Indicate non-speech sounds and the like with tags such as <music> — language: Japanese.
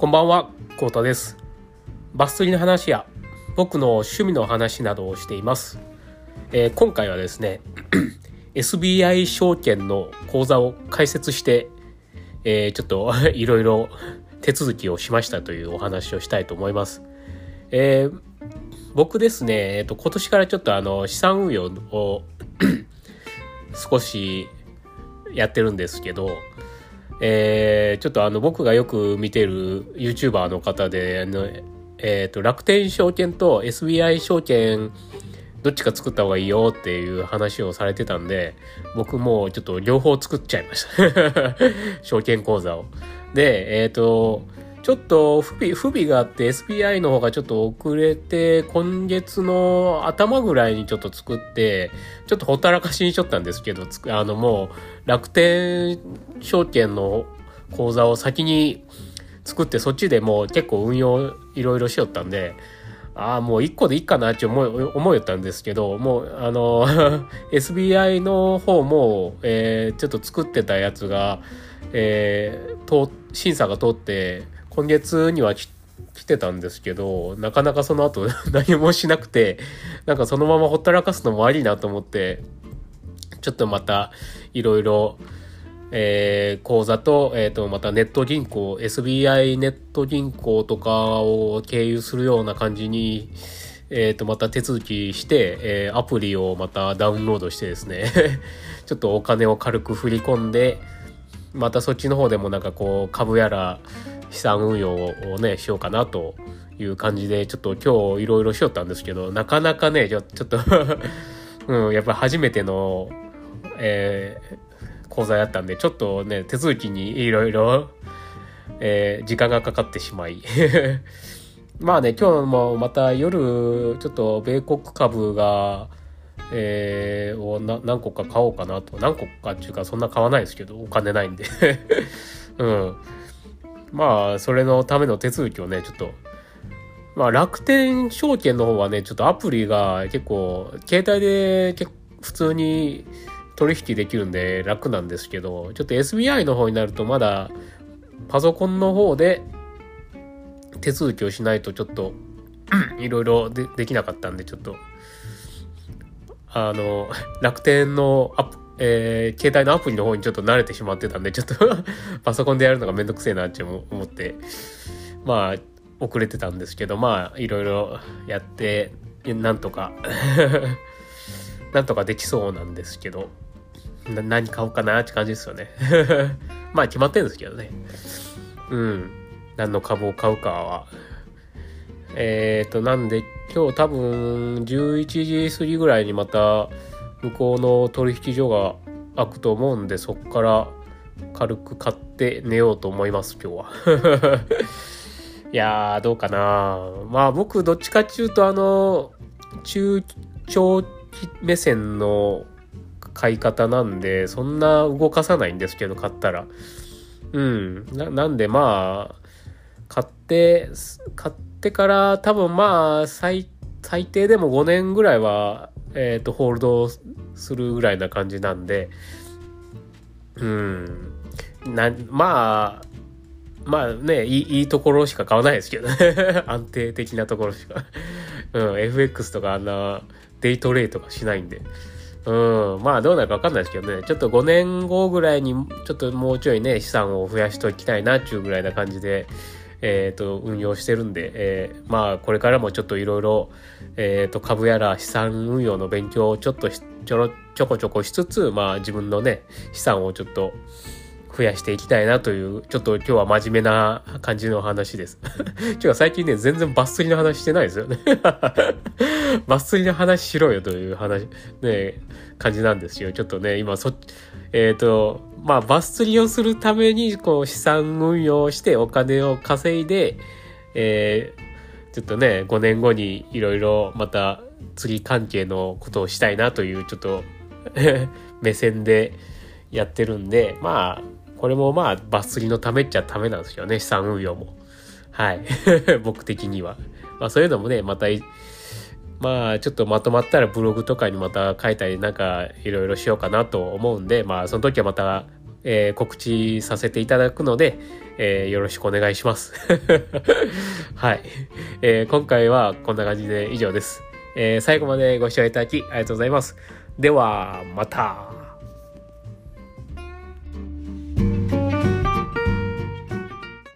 こんばんは、コウタです。バス釣りの話や僕の趣味の話などをしています。えー今回はですね、<clears throat> SBI 証券の口座を開設して、えーちょっと <laughs> いろいろ手続きをしましたというお話をしたいと思います。えー僕ですね、えーと、今年からちょっとあの資産運用を <clears throat> 少しやってるんですけど、えーちょっとあの僕がよく見てる YouTuber の方で、あのえっ、と、楽天証券と SBI 証券どっちか作った方がいいよっていう話をされてたんで、僕もちょっと両方作っちゃいました。<laughs> 証券口座を。で、えっ、と、ちょっと不備、不備があって SBI の方がちょっと遅れて、今月の頭ぐらいにちょっと作って、ちょっとほったらかしにしちゃったんですけど、あのもう楽天証券の口座を先に作ってそっちでもう結構運用いろいろしよったんで、ああ、もう一個でいいかなって思い、思いよったんですけど、もう、あの、<laughs> SBI の方も、えーちょっと作ってたやつが、えー審査が通って、今月には来てたんですけど、なかなかその後 <laughs> 何もしなくて、なんかそのままほったらかすのもありなと思って、ちょっとまたいろいろ、えー口座と、えっ、と、またネット銀行、SBI ネット銀行とかを経由するような感じに、えっ、と、また手続きして、えーアプリをまたダウンロードしてですね、<laughs> ちょっとお金を軽く振り込んで、またそっちの方でもなんかこう、株やら資産運用をね、しようかなという感じで、ちょっと今日いろいろしよったんですけど、なかなかね、ちょちょっと <laughs> うん、やっぱり初めての、えー講座やったんで、ちょっとね、手続きにいろいろ、え時間がかかってしまい。<laughs> まあね、今日もまた夜、ちょっと米国株が、えーを何個か買おうかなと。何個かっていうか、そんな買わないですけど、お金ないんで。<laughs> うん。まあ、それのための手続きをね、ちょっと、まあ、楽天証券の方はね、ちょっとアプリが結構、携帯で結構普通に取引できるんで楽なんですけど、ちょっと SBI の方になるとまだパソコンの方で手続きをしないとちょっといろいろできなかったんで、ちょっと、あの、楽天のアプえー携帯のアプリの方にちょっと慣れてしまってたんで、ちょっと <laughs> パソコンでやるのがめんどくせえなって思って、まあ、遅れてたんですけど、まあ、いろいろやって、なんとか、<laughs> なんとかできそうなんですけど、何買おうかなって感じですよね。<laughs> まあ、決まってるんですけどね。うん。何の株を買うかは。えっ、と、なんで、今日多分、11時過ぎぐらいにまた、向こうの取引所が開くと思うんで、そこから軽く買って寝ようと思います、今日は。<laughs> いやー、どうかなまあ僕、どっちかっていうと、あの、中長期目線の買い方なんで、そんな動かさないんですけど、買ったら。うん。ななんでまあ、買って、買ってから多分まあ、最、最低でも5年ぐらいは、えっ、と、ホールドするぐらいな感じなんで、うん。な、まあ、まあね、いいいところしか買わないですけどね。<laughs> 安定的なところしか。うん、FX とかあんなデイトレイとかしないんで。うん、まあどうなるかわかんないですけどね。ちょっと5年後ぐらいに、ちょっともうちょいね、資産を増やしておきたいなっていうぐらいな感じで、えっ、と、運用してるんで、えーまあこれからもちょっといろいろ、えっ、と、株やら資産運用の勉強をちょっとちょろ、ちょこちょこしつつ、まあ自分のね、資産をちょっと、増やしていきたいなという、ちょっと今日は真面目な感じの話です。今日は最近ね、全然バッス釣りの話してないですよね。バッス釣りの話しろよという話、ね、感じなんですよ。ちょっとね、今そ、えっ、と、まあ、バス釣りをするために、こう、資産運用してお金を稼いで、えーちょっとね、5年後にいろいろまた釣り関係のことをしたいなという、ちょっと <laughs> 目線でやってるんで、まあ、これもまあ、バス釣りのためっちゃためなんですよね、資産運用も。はい。<laughs> 僕的には。まあ、そういうのもね、また、まあ、ちょっとまとまったらブログとかにまた書いたり、なんか、いろいろしようかなと思うんで、まあ、その時はまた、えー、告知させていただくので、えー、よろしくお願いします。<laughs> はい、えー。今回はこんな感じで以上です。え、最後までご視聴いただきありがとうございます。では、また。